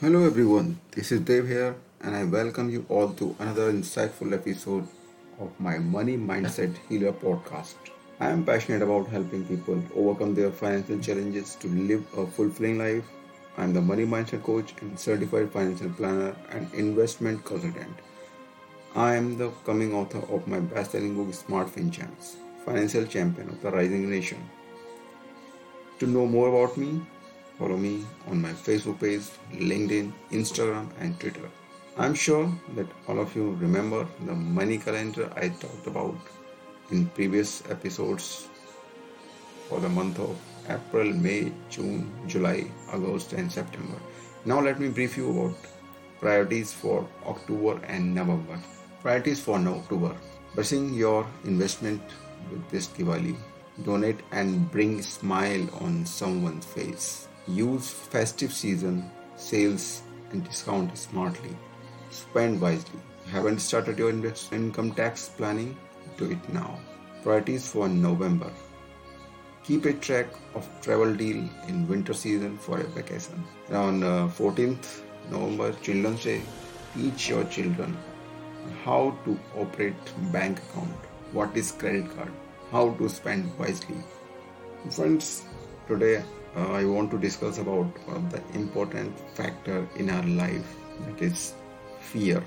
Hello everyone, this is Dave here, and I welcome you all to another insightful episode of my Money Mindset Healer podcast. I am passionate about helping people overcome their financial challenges to live a fulfilling life. I am the Money Mindset Coach and Certified Financial Planner and Investment Consultant. I am the coming author of my best-selling book Smart FinChamps, Financial Champion of the Rising Nation. To know more about me, Follow me on my Facebook page, LinkedIn, Instagram, and Twitter. I'm sure that all of you remember the money calendar I talked about in previous episodes for the month of April, May, June, July, August, and September. Now, let me brief you about priorities for October and November. Priorities for October Blessing your investment with this Diwali. Donate and bring smile on someone's face. Use festive season sales and discount smartly. Spend wisely. Haven't started your income tax planning? Do it now. Priorities for November. Keep a track of travel deal in winter season for a vacation. And on uh, 14th November, Children's Day, teach your children how to operate bank account, what is credit card, how to spend wisely. Friends, today uh, I want to discuss about uh, the important factor in our life that is fear.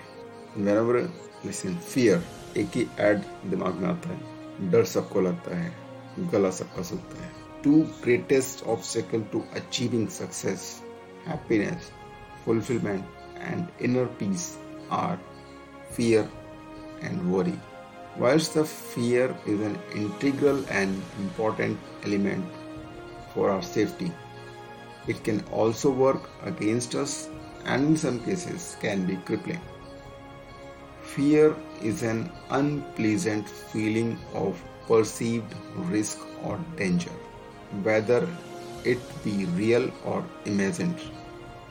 Whenever listen fear एक ही add दिमाग में आता है डर सबको लगता है गला सबका सूखता है to greatest obstacle to achieving success happiness fulfillment and inner peace are fear and worry. Whilst the fear is an integral and important element for our safety. It can also work against us and in some cases can be crippling. Fear is an unpleasant feeling of perceived risk or danger, whether it be real or imagined.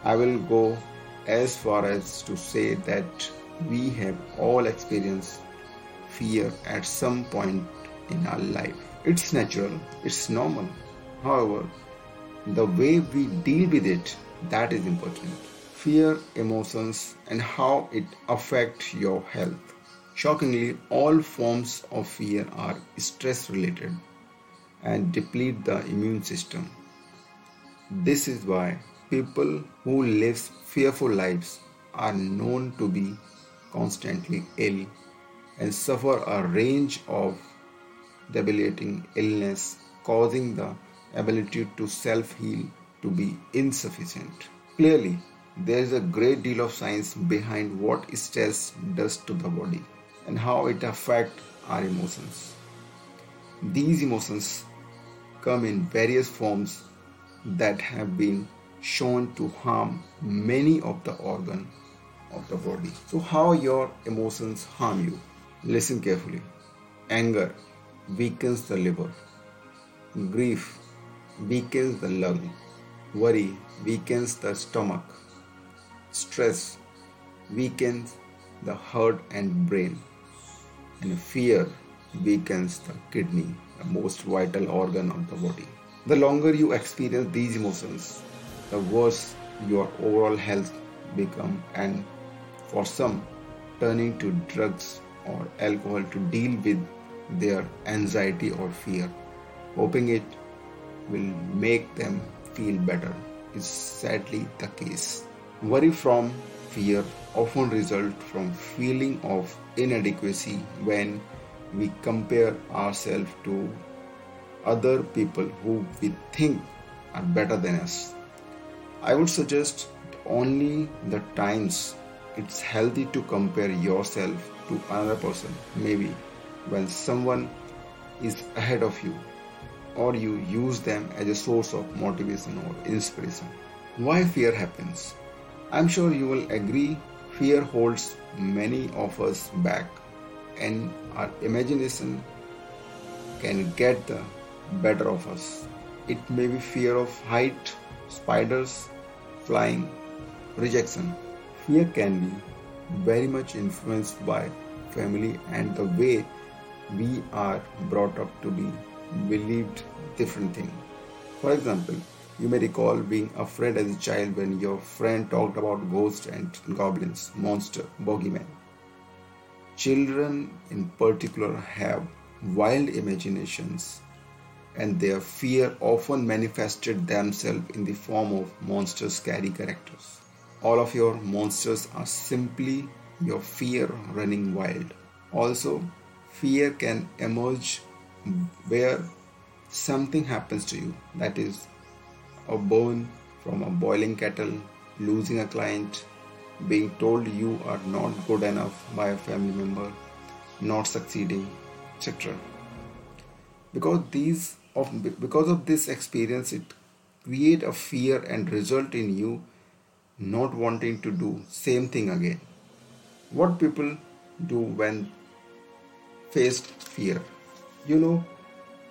I will go as far as to say that we have all experienced fear at some point in our life. It's natural, it's normal, However, the way we deal with it that is important. Fear, emotions, and how it affects your health. Shockingly, all forms of fear are stress related and deplete the immune system. This is why people who live fearful lives are known to be constantly ill and suffer a range of debilitating illness causing the ability to self heal to be insufficient. Clearly, there is a great deal of science behind what stress does to the body and how it affects our emotions. These emotions come in various forms that have been shown to harm many of the organs of the body. So how your emotions harm you? Listen carefully. Anger weakens the liver. Grief weakens the lung. Worry weakens the stomach. Stress weakens the heart and brain. And fear weakens the kidney, the most vital organ of the body. The longer you experience these emotions, the worse your overall health become and for some turning to drugs or alcohol to deal with their anxiety or fear hoping it will make them feel better is sadly the case. Worry from fear often result from feeling of inadequacy when we compare ourselves to other people who we think are better than us. I would suggest only the times it's healthy to compare yourself to another person, maybe when someone is ahead of you or you use them as a source of motivation or inspiration. Why fear happens? I'm sure you will agree fear holds many of us back and our imagination can get the better of us. It may be fear of height, spiders, flying, rejection. Fear can be very much influenced by family and the way we are brought up to be believed different thing. For example, You may recall being afraid as a child when your friend talked about ghosts and goblins, monster, bogeyman. Children in particular have wild imaginations and their fear often manifested themselves in the form of monster scary characters. All of your monsters are simply your fear running wild. Also, fear can emerge where something happens to you that is a burn from a boiling kettle, losing a client, being told you are not good enough by a family member, not succeeding, etc. Because these of because of this experience, it create a fear and result in you not wanting to do same thing again. What people do when faced fear, you know,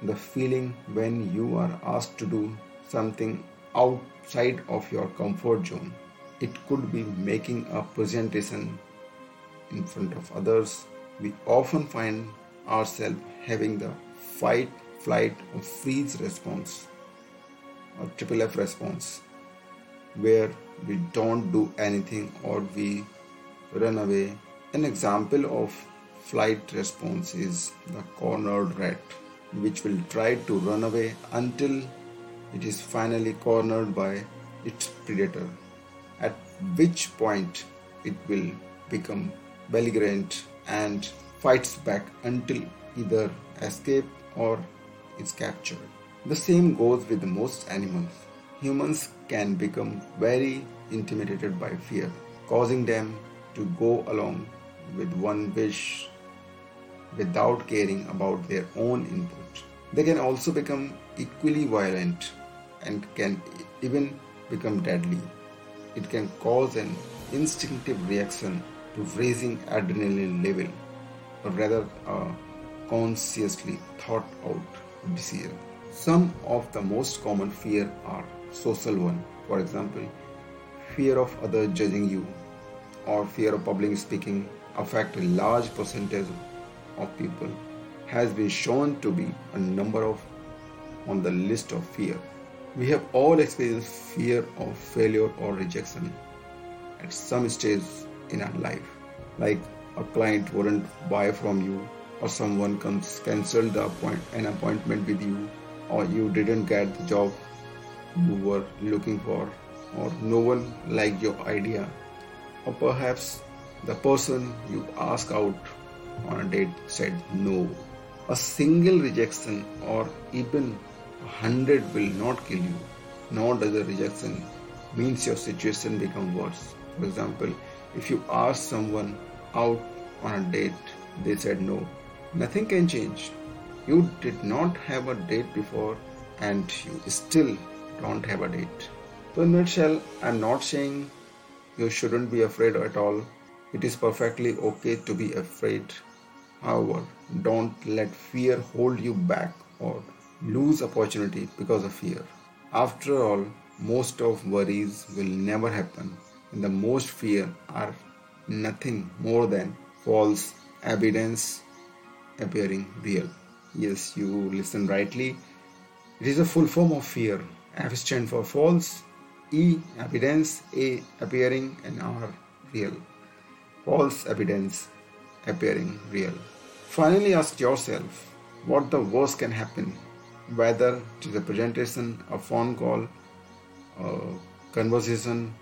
the feeling when you are asked to do something outside of your comfort zone. It could be making a presentation in front of others. We often find ourselves having the fight, flight, or freeze response or triple F response where we don't do anything or we run away. An example of flight response is the cornered rat, which will try to run away until it is finally cornered by its predator, at which point it will become belligerent and fights back until either escape or is captured. The same goes with most animals. Humans can become very intimidated by fear, causing them to go along with one wish without caring about their own input. They can also become equally violent and can even become deadly. It can cause an instinctive reaction to raising adrenaline level, or rather a consciously thought out decision. Some of the most common fear are social one. For example, fear of others judging you or fear of public speaking affect a large percentage of people has been shown to be a number of on the list of fear we have all experienced fear of failure or rejection at some stage in our life. Like a client wouldn't buy from you, or someone cancelled the appoint- an appointment with you, or you didn't get the job you were looking for, or no one liked your idea, or perhaps the person you asked out date said no. A single rejection or even a 100 will not kill you, nor does a rejection means your situation become worse. For example, if you ask someone out on a date, they said no, nothing can change. You did not have a date before and you still don't have a date. So in nutshell, I'm not saying you shouldn't be afraid at all. It is perfectly okay to be afraid. However, don't let fear hold you back or lose opportunity because of fear. After all, most of worries will never happen, and the most fear are nothing more than false evidence appearing real. Yes, you listen rightly. It is a full form of fear. F stand for false, E evidence, A appearing, and R real. False evidence appearing real. Finally, ask yourself what the worst can happen whether is a presentation, a phone call, a conversation,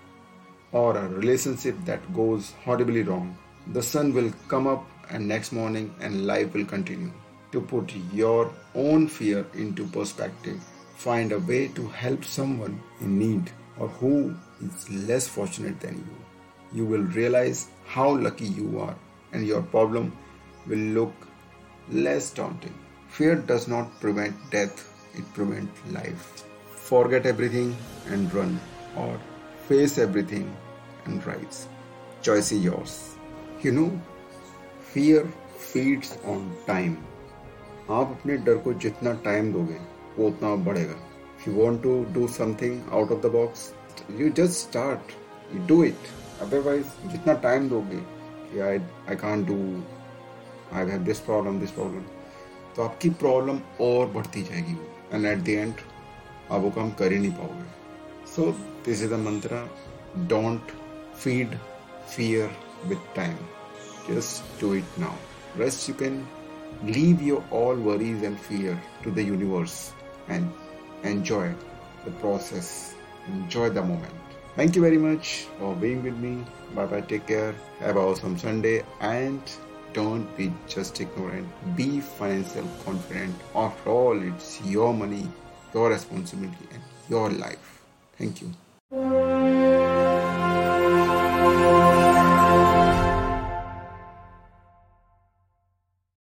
or a relationship that goes horribly wrong. The sun will come up and next morning and life will continue. To put your own fear into perspective, find a way to help someone in need or who is less fortunate than you You will realize how lucky you are and your problem will look less daunting. Fear does not prevent death, it prevents life. Forget everything and run, or face everything and rise. Choice is yours. You know, fear feeds on time. आप अपने डर को जितना time दोगे वो उतना बढ़ेगा If you want to do something out of the box, you just start. You do otherwise जितना टाइम दोगे कि I I can do I have this problem this problem तो आपकी प्रॉब्लम और बढ़ती जाएगी। एंड एट द एंड आप वो काम कर ही नहीं पाओगे। So this is the mantra don't feed fear with time just do it now rest you can leave your all worries and fear to the universe and enjoy the process enjoy the moment thank you very much for being with me bye bye take care have an awesome sunday and don't be just ignorant. Be financial confident. After all, it's your money, your responsibility, and your life. Thank you.